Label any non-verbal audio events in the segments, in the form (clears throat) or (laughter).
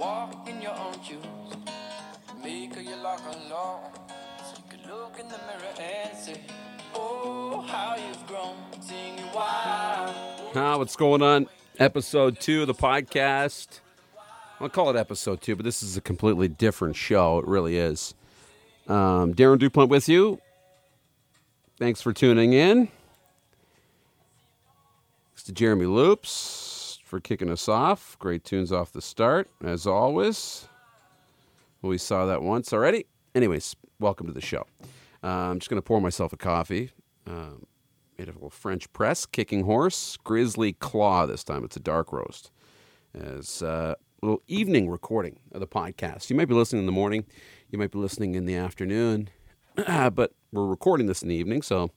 Walk in your own shoes. Make your lock alone. Take a look in the mirror and say, Oh, how you've grown. Sing wild. Ah, what's going on? Episode two of the podcast. I'll call it episode two, but this is a completely different show. It really is. Um, Darren DuPont with you. Thanks for tuning in. Thanks to Jeremy Loops for kicking us off. Great tunes off the start, as always. We saw that once already. Anyways, welcome to the show. Uh, I'm just going to pour myself a coffee. Um, made a little French press, kicking horse, grizzly claw this time. It's a dark roast. As uh, a little evening recording of the podcast. You might be listening in the morning, you might be listening in the afternoon, (clears throat) but we're recording this in the evening, so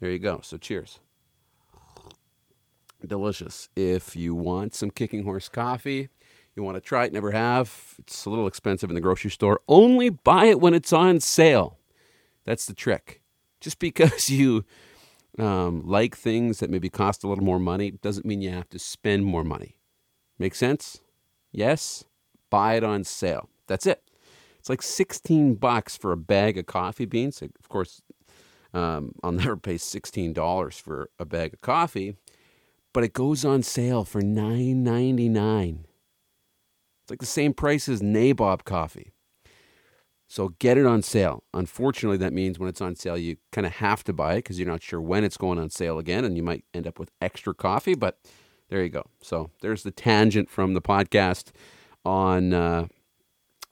there you go. So cheers. Delicious. If you want some kicking horse coffee, you want to try it, never have, it's a little expensive in the grocery store. Only buy it when it's on sale. That's the trick. Just (laughs) because you um, like things that maybe cost a little more money doesn't mean you have to spend more money. Make sense? Yes? Buy it on sale. That's it. It's like 16 bucks for a bag of coffee beans. Of course, um, I'll (laughs) never pay $16 for a bag of coffee, but it goes on sale for $9.99. It's like the same price as Nabob coffee. So get it on sale. Unfortunately, that means when it's on sale, you kind of have to buy it because you're not sure when it's going on sale again, and you might end up with extra coffee. But there you go. So there's the tangent from the podcast on uh,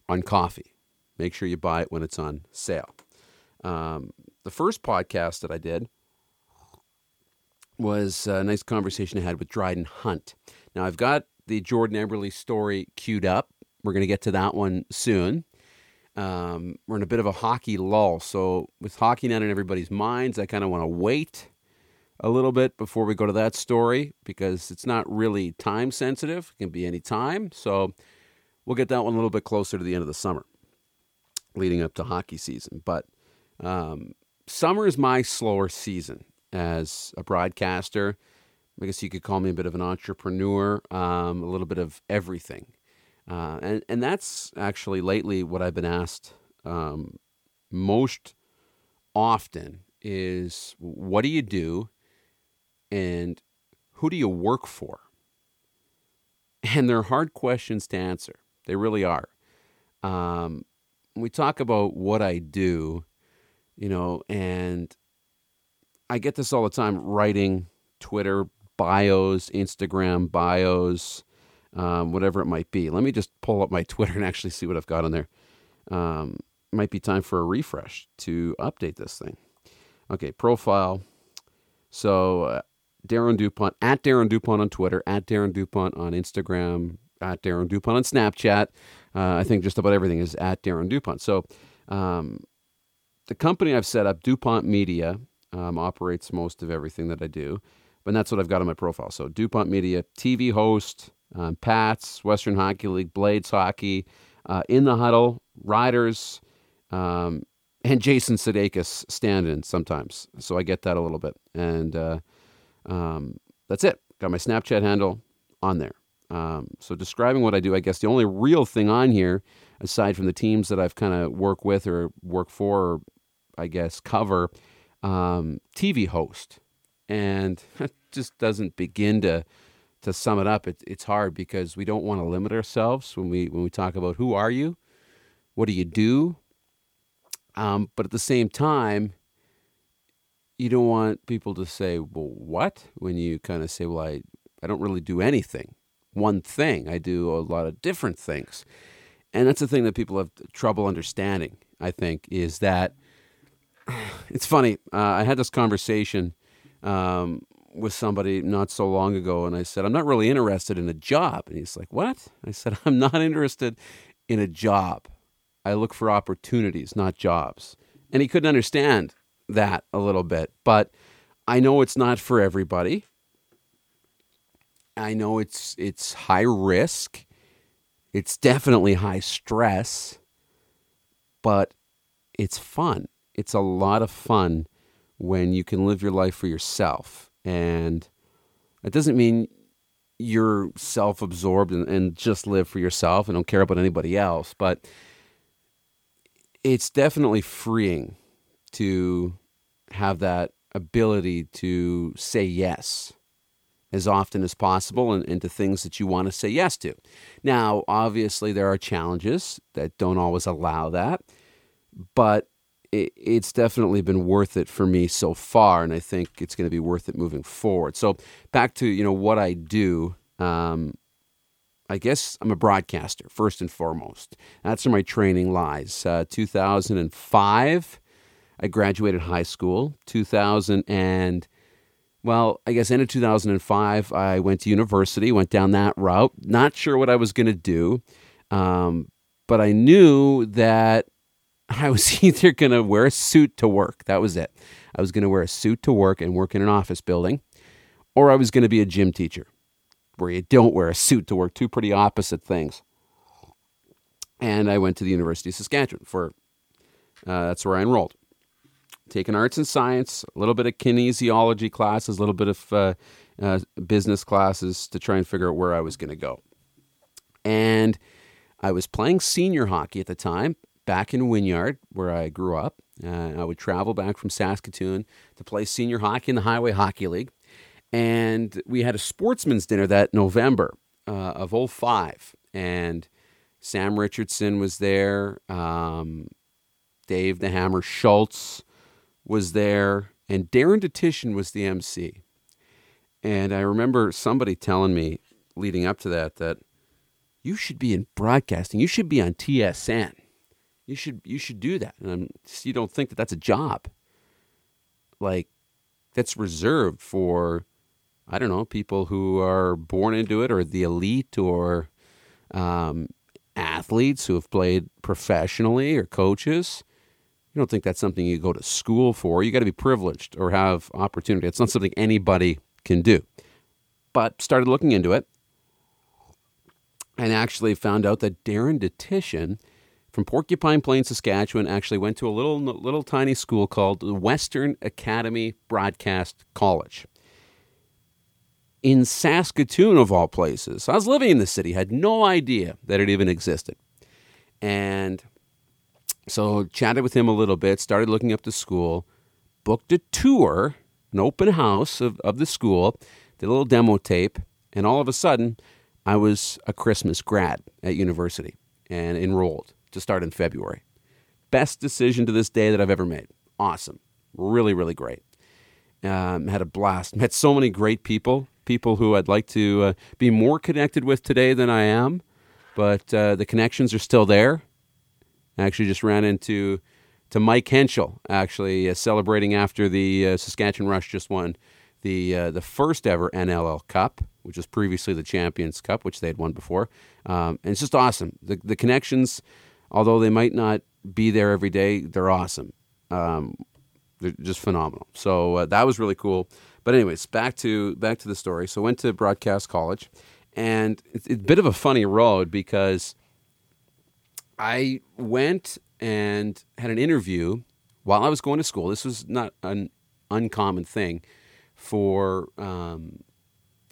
on coffee. Make sure you buy it when it's on sale. Um, the first podcast that I did was a nice conversation I had with Dryden Hunt. Now I've got the Jordan Eberle story queued up. We're going to get to that one soon. Um, we're in a bit of a hockey lull, so with hockey not in everybody's minds, I kind of want to wait a little bit before we go to that story because it's not really time sensitive. It can be any time. So we'll get that one a little bit closer to the end of the summer, leading up to hockey season. But um, summer is my slower season as a broadcaster. I guess you could call me a bit of an entrepreneur, um, a little bit of everything. Uh, and, and that's actually lately what I've been asked um, most often is what do you do and who do you work for? And they're hard questions to answer. They really are. Um, we talk about what I do, you know, and I get this all the time writing Twitter bios, Instagram bios, um, whatever it might be. Let me just pull up my (laughs) Twitter and actually see what I've got on there. Um, might be time for a refresh to update this thing. Okay, profile. So uh, Darren Dupont at Darren Dupont on Twitter, at Darren Dupont on Instagram, at Darren Dupont on Snapchat. Uh, I think just about everything is at Darren Dupont. So um, the company I've set up, Dupont Media, um, operates most of everything that I do. But that's what I've got on my profile. So Dupont Media, TV host, um, Pats, Western Hockey League, Blades Hockey, uh, In the Huddle, Riders, um, (laughs) and Jason Sudeikis stand in sometimes. So I get that a little bit. And uh, um, that's it. Got my Snapchat handle on there. Um, so describing what I do, I guess the only real thing on here, aside from the teams that I've kind of work with or work for, or I guess cover, um, TV host, and (laughs) it just doesn't begin to to sum it up. It, it's hard because we don't want to limit ourselves when we when we talk about who are you, what do you do, um, but at the same time, you don't want people to say, well, what? When you kind of say, well, I, I don't really do anything. One thing. I do a lot of different things. And that's the thing that people have trouble understanding, I think, is that it's funny. Uh, I had this conversation um, with somebody not so long ago, and I said, I'm not really interested in a job. And he's like, What? I said, (laughs) I'm not interested in a job. I look for opportunities, not jobs. And he couldn't understand that a little bit. But I know it's not for everybody. I know it's it's high risk. It's definitely high stress, but it's fun. It's a lot of fun when you can live your life for yourself. And it doesn't mean you're self absorbed and, and just live for yourself and don't care about anybody else. But it's definitely freeing to have that ability to say yes as often as possible and, and to things that you want to say yes to. Now, obviously, there are challenges that don't always allow that, but it, it's definitely been worth it for me so far, and I think it's going to be worth it moving forward. So, back to you know what I do. Um, I guess I'm a broadcaster first and foremost. That's where my training lies. Uh, 2005, I graduated high school. 2000 and well, I guess end of 2005, I went to university, went down that route. Not sure what I was going to do, um, but I knew that (laughs) I was either going to wear a suit to work. That was it. I was going to wear a suit to work and work in an office building, or I was going to be a gym teacher, where you don't wear a suit to work. Two pretty opposite things. And I went to the University of Saskatchewan for uh, that's where I enrolled taking arts and science, a little bit of kinesiology classes, a little bit of uh, uh, business classes to try and figure out where I was going to go. And I was playing senior hockey at the time back in Wynyard, where I grew up. Uh, I would travel back from Saskatoon to play senior hockey in the Highway Hockey League. And we had a sportsman's dinner that November uh, of 05. And Sam Richardson was there, um, Dave the Hammer Schultz, was there, and Darren Dutchyshen was the MC. And I remember somebody telling me leading up to that that you should be in broadcasting. You should be on TSN. You should you should do that. And I'm, you don't think that that's a job. Like that's reserved for I don't know people who are born into it or the elite or um, athletes who have played professionally or coaches you don't think that's something you go to school for. You got to be privileged or have opportunity. It's not something anybody can do. But started looking into it and actually found out that Darren Dutchyshen from Porcupine Plain, Saskatchewan, actually went to a little little tiny school called the Western Academy Broadcast College in Saskatoon, of all places. I was living in the city, had no idea that it even existed, and so chatted with him a little bit, started looking up the school, booked a tour, an open house of, of the school, did a little demo tape, and all of a sudden, I was a Christmas grad at university and enrolled to start in February. Best decision to this day that I've ever made. Awesome. Really, really great. Um, had a blast. Met so many great people, people who I'd like to uh, be more connected with today than I am, but uh, the connections are still there. I actually just ran into to Mike Henschel, actually uh, celebrating after the uh, Saskatchewan Rush just won the uh, the first ever NLL Cup, which was previously the Champions Cup, which they had won before. Um, and it's just awesome. The the connections, although they might not be there every day, they're awesome. Um, they're just phenomenal. So uh, that was really cool. But anyways, back to back to the story. So went to broadcast college, and it's, it's a bit of a funny road because I went and had an interview while I was going to school. This was not an uncommon thing for um,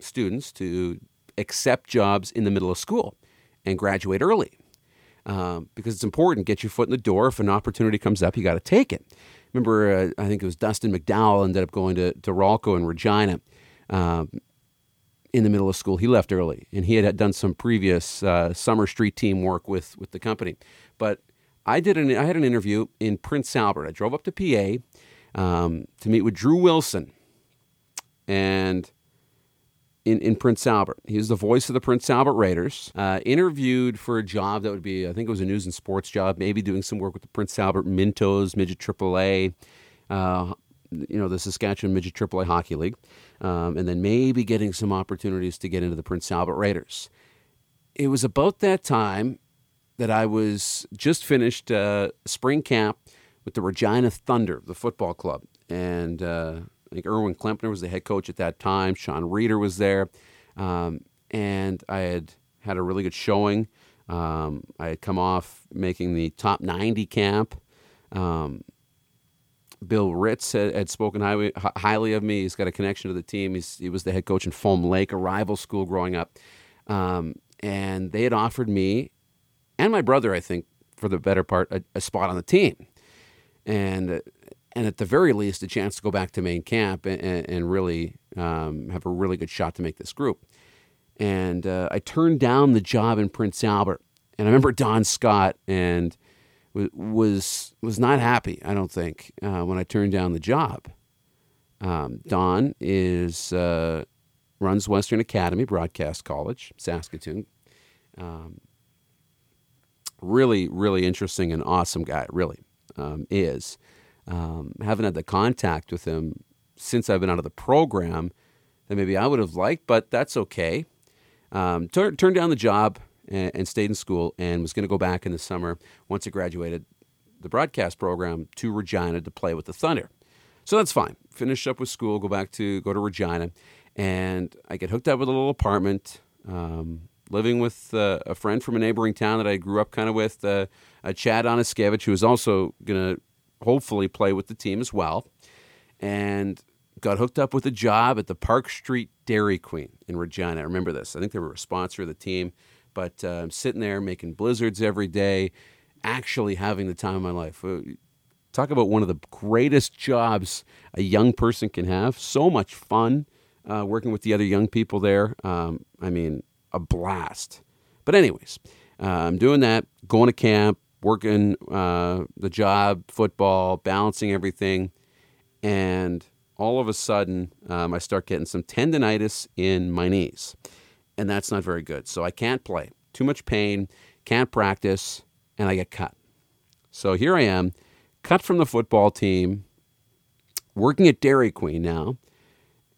students to accept jobs in the middle of school and graduate early um, because it's important. Get your foot in the door. If an opportunity comes up, you got to take it. Remember, uh, I think it was Dustin McDowell ended up going to, to Rawlco in Regina. Um, in the middle of school. He left early, and he had done some previous uh, summer street team work with with the company. But I did an I had an interview in Prince Albert. I drove up to PA um, to meet with Drew Wilson, and in, in Prince Albert. He was the voice of the Prince Albert Raiders. Uh, interviewed for a job that would be, I think it was a news and sports job, maybe doing some work with the Prince Albert Mintos, Midget AAA, uh, you know, the Saskatchewan Midget AAA Hockey League um, and then maybe getting some opportunities to get into the Prince Albert Raiders. It was about that time that I was just finished uh, spring camp with the Regina Thunder, the football club, and uh, I think Erwin Klempner was the head coach at that time. Sean Reeder was there, um, and I had had a really good showing. Um, I had come off making the top 90 camp. Um, Bill Ritz had, had spoken highly, highly of me. He's got a connection to the team. He's, he was the head coach in Foam Lake, a rival school growing up. Um, and they had offered me and my brother, I think, for the better part, a, a spot on the team. And uh, and at the very least, a chance to go back to main camp and, and really um, have a really good shot to make this group. And uh, I turned down the job in Prince Albert. And I remember Don Scott and was was not happy. I don't think uh, when I turned down the job. Um, Don is uh, runs Western Academy Broadcast College, Saskatoon. Um, really, really interesting and awesome guy. Really um, is. Um, haven't had the contact with him since I've been out of the program that maybe I would have liked, but that's okay. Um, tur- turned down the job and, and stayed in school and was going to go back in the summer once I graduated the broadcast program to Regina to play with the Thunder. So that's fine. Finish up with school, go back to go to Regina, and I get hooked up with a little apartment. Um, living with uh, a friend from a neighboring town that I grew up kind of with, uh, uh, Chad Oniskevich, who was also going to hopefully play with the team as well. And got hooked up with a job at the Park Street Dairy Queen in Regina. I remember this. I think they were a sponsor of the team. But uh, I'm sitting there making blizzards every day, actually having the time of my life. Talk about one of the greatest jobs a young person can have. So much fun uh, working with the other young people there. Um, I mean, a blast. But, anyways, uh, I'm doing that, going to camp, working uh, the job, football, balancing everything. And all of a sudden, um, I start getting some tendonitis in my knees. And that's not very good. So I can't play. Too much pain, can't practice, and I get cut. So here I am, cut from the football team, working at Dairy Queen now,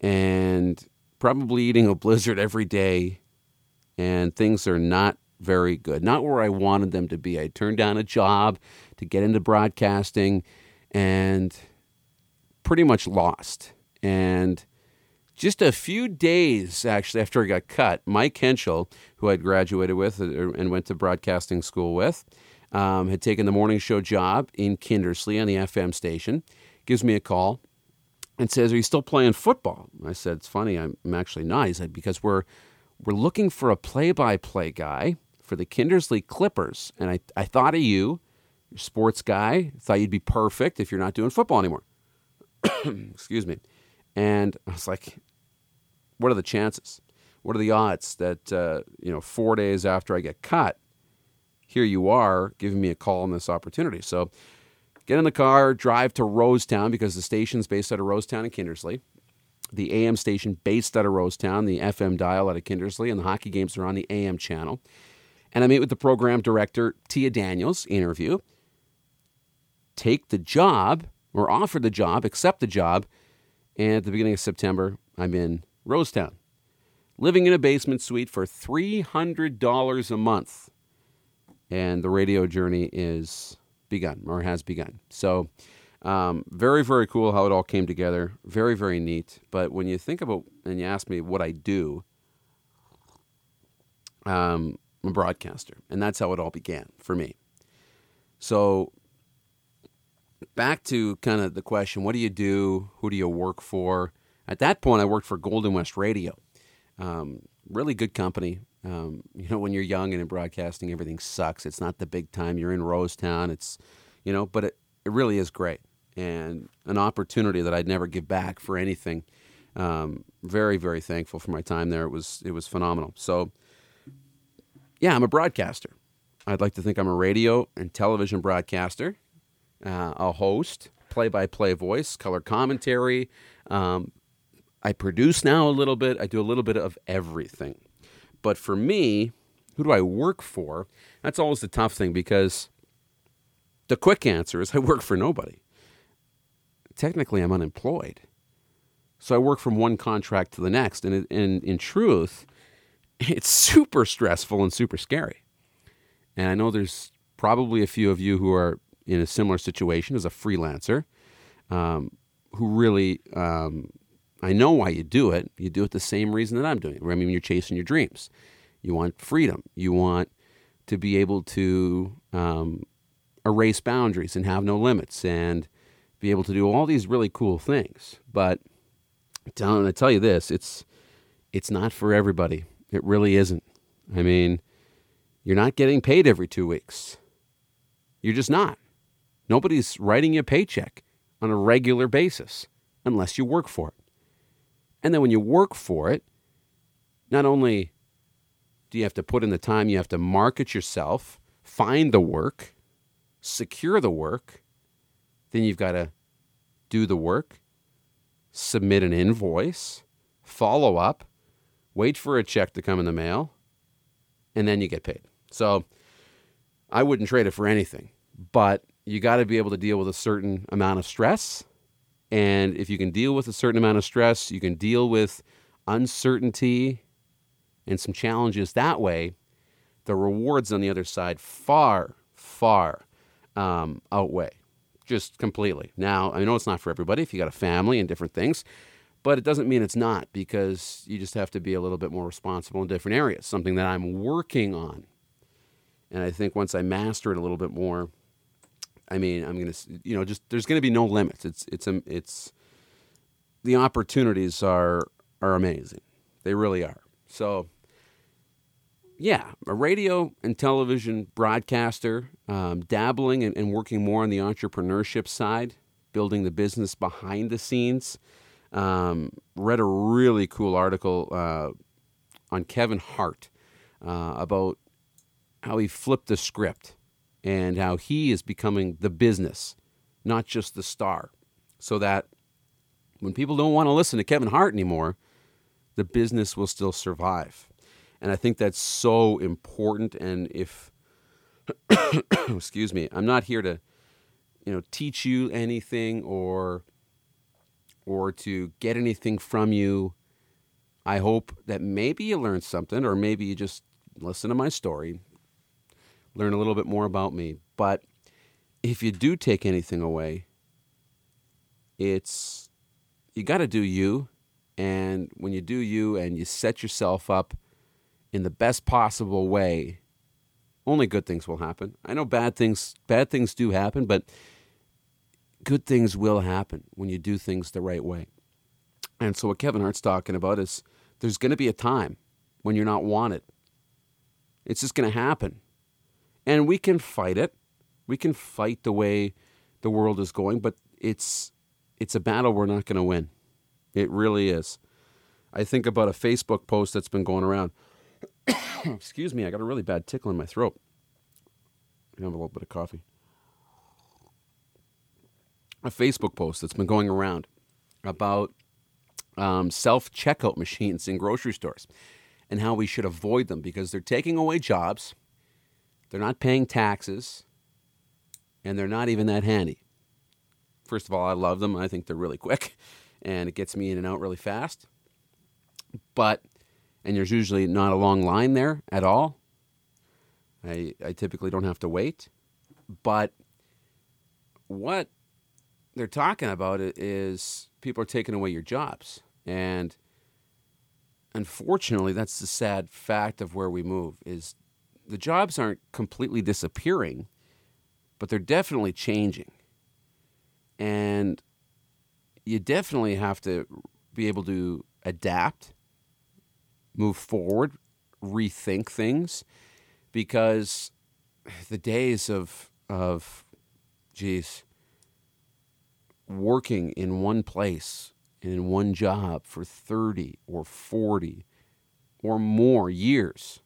and probably eating a (laughs) blizzard every day. And things are not very good. Not where I wanted them to be. I turned down a job to get into broadcasting and pretty much lost. And just a few days actually after I got cut, Mike Henschel, who I'd graduated with and went to broadcasting school with, um, had taken the morning show job in Kindersley on the FM station, gives me a call and says, Are you still playing football? I said, It's funny, I'm, I'm actually not. He said, Because we're, we're looking for a play by play guy for the Kindersley Clippers. And I, I thought of you, you're sports guy, thought you'd be perfect if you're not doing football anymore. (coughs) Excuse me. And I was like, what are the chances? What are the odds that, uh, you know, four days after I get cut, here you are giving me a call on this opportunity? So get in the car, drive to Rosetown because the station's based out of Rosetown and Kindersley. The AM station based out of Rosetown, the FM dial out of Kindersley, and the hockey games are on the AM channel. And I meet with the program director, Tia Daniels, interview, take the job or offer the job, accept the job. And at the beginning of September, I'm in Rosetown, living in a basement suite for $300 a month. And the radio journey is begun or has begun. So, um, very, very cool how it all came together. Very, very neat. But when you think about and you ask me what I do, um, I'm a broadcaster, and that's how it all began for me. So, back to kind of the question what do you do? Who do you work for? At that point, I worked for Golden West Radio. Um, really good company. Um, you know, when you're young and in broadcasting, everything sucks. It's not the big time. You're in Rosetown. It's, you know, but it, it really is great and an opportunity that I'd never give back for anything. Um, very, very thankful for my time there. It was it was phenomenal. So yeah, I'm a broadcaster. I'd like to think I'm a radio and television broadcaster, uh, a host, play by play voice, color commentary. Um, I produce now a little bit, I do a little bit of everything. But for me, who do I work for? That's always the tough thing because the quick answer is I work for nobody. Technically, I'm unemployed. So I work from one contract to the next. And in, in truth, it's super stressful and super scary. And I know there's probably a few of you who are in a similar situation as a freelancer um, who really, um, I know why you do it. You do it the same reason that I'm doing it. I mean, you're chasing your dreams. You want freedom. You want to be able to um, erase boundaries and have no limits and be able to do all these really cool things. But I tell you this, it's it's not for everybody. It really isn't. I mean, you're not getting paid every two weeks. You're just not. Nobody's writing you a paycheck on a regular basis unless you work for it. And then when you work for it, not only do you have to put in the time, you have to market yourself, find the work, secure the work, then you've got to do the work, submit an invoice, follow up, wait for a check to come in the mail, and then you get paid. So I wouldn't trade it for anything, but you got to be able to deal with a certain amount of stress. And if you can deal with a certain amount of stress, you can deal with uncertainty and some challenges that way. The rewards on the other side far, far um, outweigh just completely. Now, I know it's not for everybody if you got a family and different things, but it doesn't mean it's not because you just have to be a little bit more responsible in different areas, something that I'm working on. And I think once I master it a little bit more, I mean, I'm going to, you know, just there's going to be no limits. It's, it's, um, it's, the opportunities are, are amazing. They really are. So, yeah, a radio and television broadcaster, um, dabbling and, and, working more on the entrepreneurship side, building the business behind the scenes. Um, read a really cool article uh, on Kevin Hart uh, about how he flipped the script and how he is becoming the business, not just the star. So that when people don't want to listen to Kevin Hart anymore, the business will still survive. And I think that's so important. And if, (coughs) excuse me, I'm not here to, you know, teach you anything or, or to get anything from you. I hope that maybe you learned something, or maybe you just listen to my story, learn a little bit more about me. But if you do take anything away, it's you got to do you. And when you do you and you set yourself up in the best possible way, only good things will happen. I know bad things bad things do happen, but good things will happen when you do things the right way. And so what Kevin Hart's talking about is there's going to be a time when you're not wanted. It's just going to happen. And we can fight it. We can fight the way the world is going, but it's it's a battle we're not going to win. It really is. I think about a Facebook post that's been going around. (coughs) Excuse me, I got a really bad tickle in my throat. I have a little bit of coffee. A Facebook post that's been going around about um, self checkout machines in grocery stores and how we should avoid them because they're taking away jobs, they're not paying taxes, and they're not even that handy. First of all, I love them. I think they're really quick (laughs) and it gets me in and out really fast. But and there's usually not a long line there at all. I, I typically don't have to wait. But what they're talking about is people are taking away your jobs. And unfortunately, that's the sad fact of where we move is the jobs aren't completely disappearing, but they're definitely changing. And you definitely have to be able to adapt move forward, rethink things, because the days of of geez working in one place in one job for 30 or 40 or more years.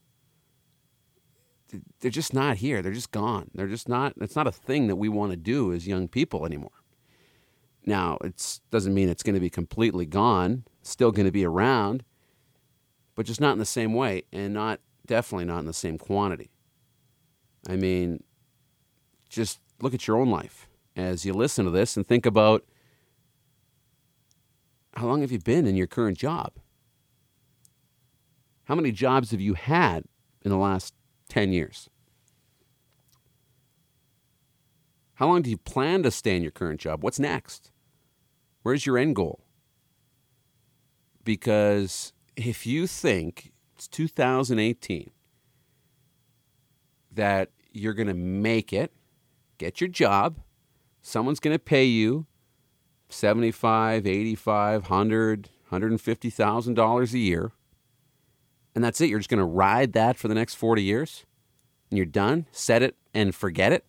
They're just not here. They're just gone. They're just not it's not a thing that we want to do as young people anymore. Now it doesn't mean it's going to be completely gone still going to be around but just not in the same way and not definitely not in the same quantity. I mean, just look at your own life as you listen to this and think about how long have you been in your current job? How many jobs have you had in the last 10 years? How long do you plan to stay in your current job? What's next? Where's your end goal? Because if you think it's 2018 that you're going to make it, get your job, someone's going to pay you 75, 85, 100, 150,000 dollars a year. And that's it. You're just going to ride that for the next 40 years and you're done, set it and forget it.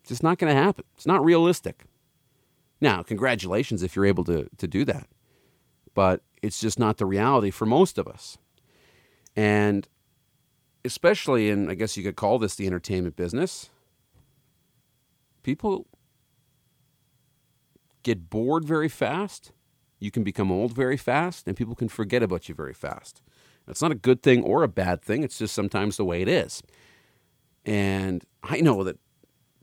It's just not going to happen. It's not realistic. Now, congratulations if you're able to, to do that. But it's just not the reality for most of us. And especially in, I guess you could call this the entertainment business, people get bored very fast. You can become old very fast, and people can forget about you very fast. It's not a good thing or a bad thing. It's just sometimes the way it is. And I know that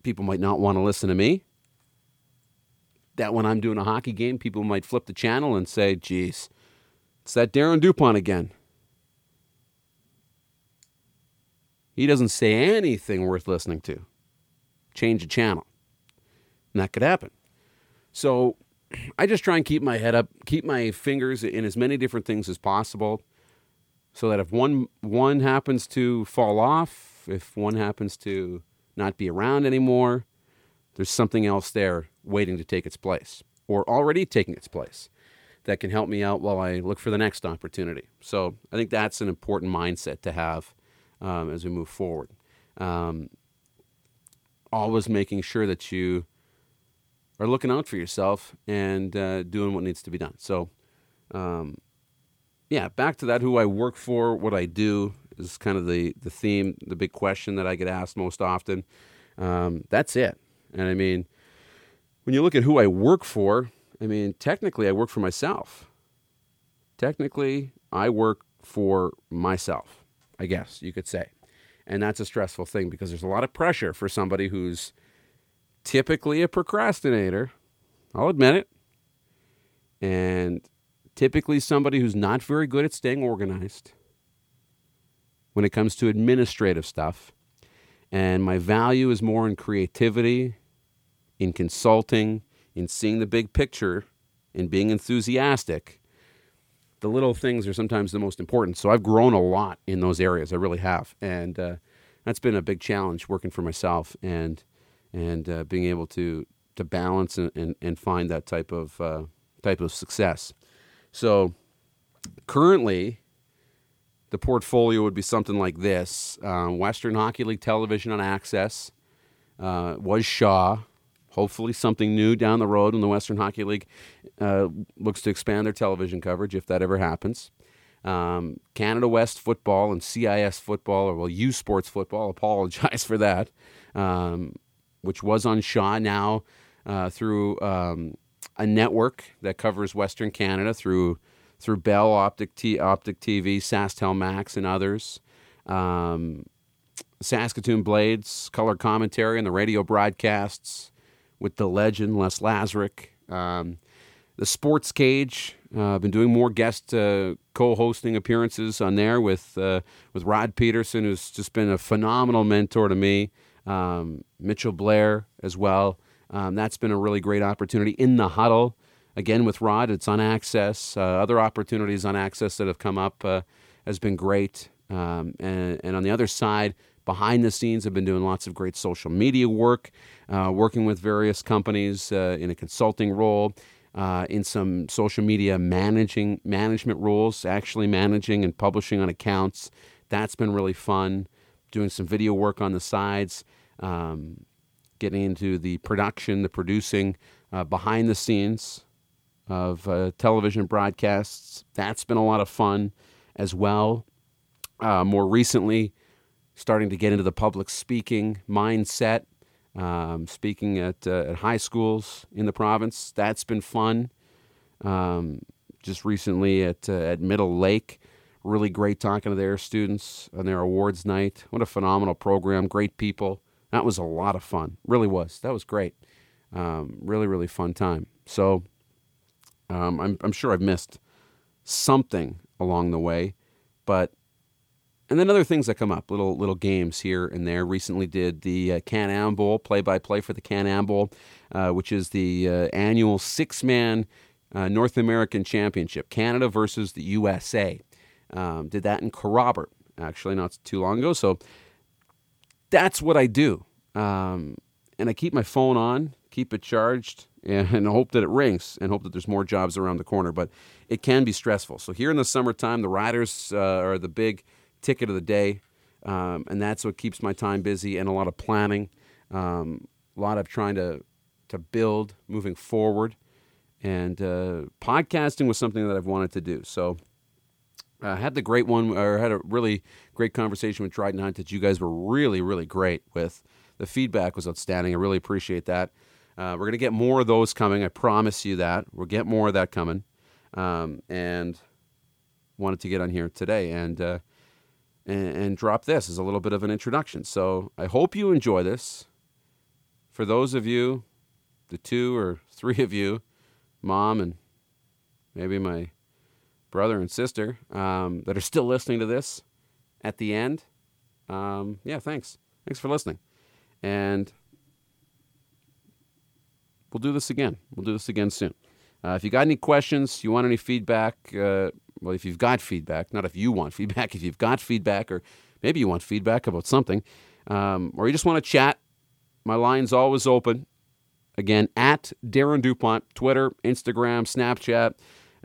people might not want to listen to me. That when I'm doing a hockey game, people might flip the channel and say, geez, it's that Darren Dupont again. He doesn't say anything worth listening to. Change the channel. And that could happen. So I just try and keep my head up, keep my fingers in as many different things as possible so that if one one happens to fall off, if one happens to not be around anymore, there's something else there waiting to take its place or already taking its place that can help me out while I look for the next opportunity. So I think that's an important mindset to have um, as we move forward. Um, always making sure that you are looking out for yourself and uh, doing what needs to be done. So, um, yeah, back to that who I work for, what I do is kind of the, the theme, the big question that I get asked most often. Um, that's it. And I mean, when you look at who I work for, I mean, technically, I work for myself. Technically, I work for myself, I guess you could say. And that's a stressful thing because there's a lot of pressure for somebody who's typically a procrastinator. I'll admit it. And typically somebody who's not very good at staying organized when it comes to administrative stuff. And my value is more in creativity, in consulting, in seeing the big picture, in being enthusiastic. The little things are sometimes the most important. So I've grown a lot in those areas. I really have. And uh, that's been a big challenge working for myself and, and uh, being able to, to balance and, and, and find that type of, uh, type of success. So currently, the portfolio would be something like this um, Western Hockey League television on Access uh, was Shaw. Hopefully, something new down the road when the Western Hockey League uh, looks to expand their television coverage, if that ever happens. Um, Canada West football and CIS football, or well, U Sports football, apologize (laughs) for that, um, which was on Shaw now uh, through um, a network that covers Western Canada through through Bell Optic T, Optic TV, SaskTel Max, and others. Um, Saskatoon Blades color commentary and the radio broadcasts with the legend Les Lazaruk. Um, the Sports Cage. Uh, I've been doing more guest uh, co-hosting appearances on there with uh, with Rod Pedersen, who's just been a phenomenal mentor to me. Um, Mitchell Blair as well. Um, that's been a really great opportunity in the huddle. Again, with Rod, it's on Access. Uh, other opportunities on Access that have come up uh, has been great. Um, and, and on the other side, behind the scenes, I've been doing lots of great social media work, uh, working with various companies uh, in a consulting role, uh, in some social media managing management roles, actually managing and publishing on accounts. That's been really fun. Doing some video work on the sides. Um, getting into the production, the producing, uh, behind the scenes of uh, television broadcasts. That's been a lot of fun as well. Uh, more recently, starting to get into the public speaking mindset, um, speaking at, uh, at high schools in the province. That's been fun. Um, just recently at, uh, at Middle Lake, really great talking to their students on their awards night. What a phenomenal program, great people. That was a lot of fun. Really was. That was great. Um, really, really fun time. So um, I'm, I'm sure I've missed something along the way, but and then other things that come up, little little games here and there. Recently did the uh, Can Am Bowl, play by play for the Can Am Bowl, uh, which is the uh, annual six man uh, North American Championship, Canada versus the USA. Um, did that in Kerrobert, actually, not too long ago. So that's what I do. Um, and I keep my phone on, keep it charged, and (laughs) hope that it rings and hope that there's more jobs around the corner. But it can be stressful. So here in the summertime, the riders uh, are the big ticket of the day, um, and that's what keeps my time busy and a lot of planning, um, a lot of trying to to build moving forward. And uh, podcasting was something that I've wanted to do. So I had the great one, or had a really great conversation with Dryden Hunt that you guys were really, really great with. The feedback was outstanding. I really appreciate that. Uh, we're going to get more of those coming. I promise you that. We'll get more of that coming. Um, and wanted to get on here today and, uh, and, and drop this as a little bit of an introduction. So I hope you enjoy this. For those of you, the two or three of you, mom and maybe my brother and sister um, that are still listening to this at the end, um, yeah, thanks. Thanks for listening. And we'll do this again. We'll do this again soon. Uh, if you got any questions, you want any feedback, uh, well, if you've got feedback, not if you want (laughs) feedback, if you've got feedback, or maybe you want feedback about something, um, or you just want to chat, my line's always open. Again, at Darren DuPont, Twitter, Instagram, Snapchat.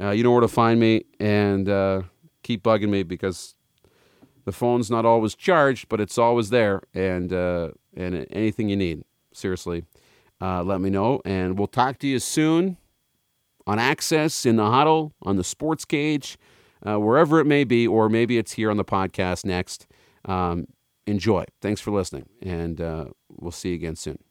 Uh, you know where to find me, and uh, keep bugging me because the phone's not always charged, but it's always there, and uh, and anything you need, seriously, uh, let me know, and we'll talk to you soon on Access in the Huddle, on the Sports Cage, uh, wherever it may be, or maybe it's here on the podcast next. Um, enjoy. Thanks for listening, and uh, we'll see you again soon.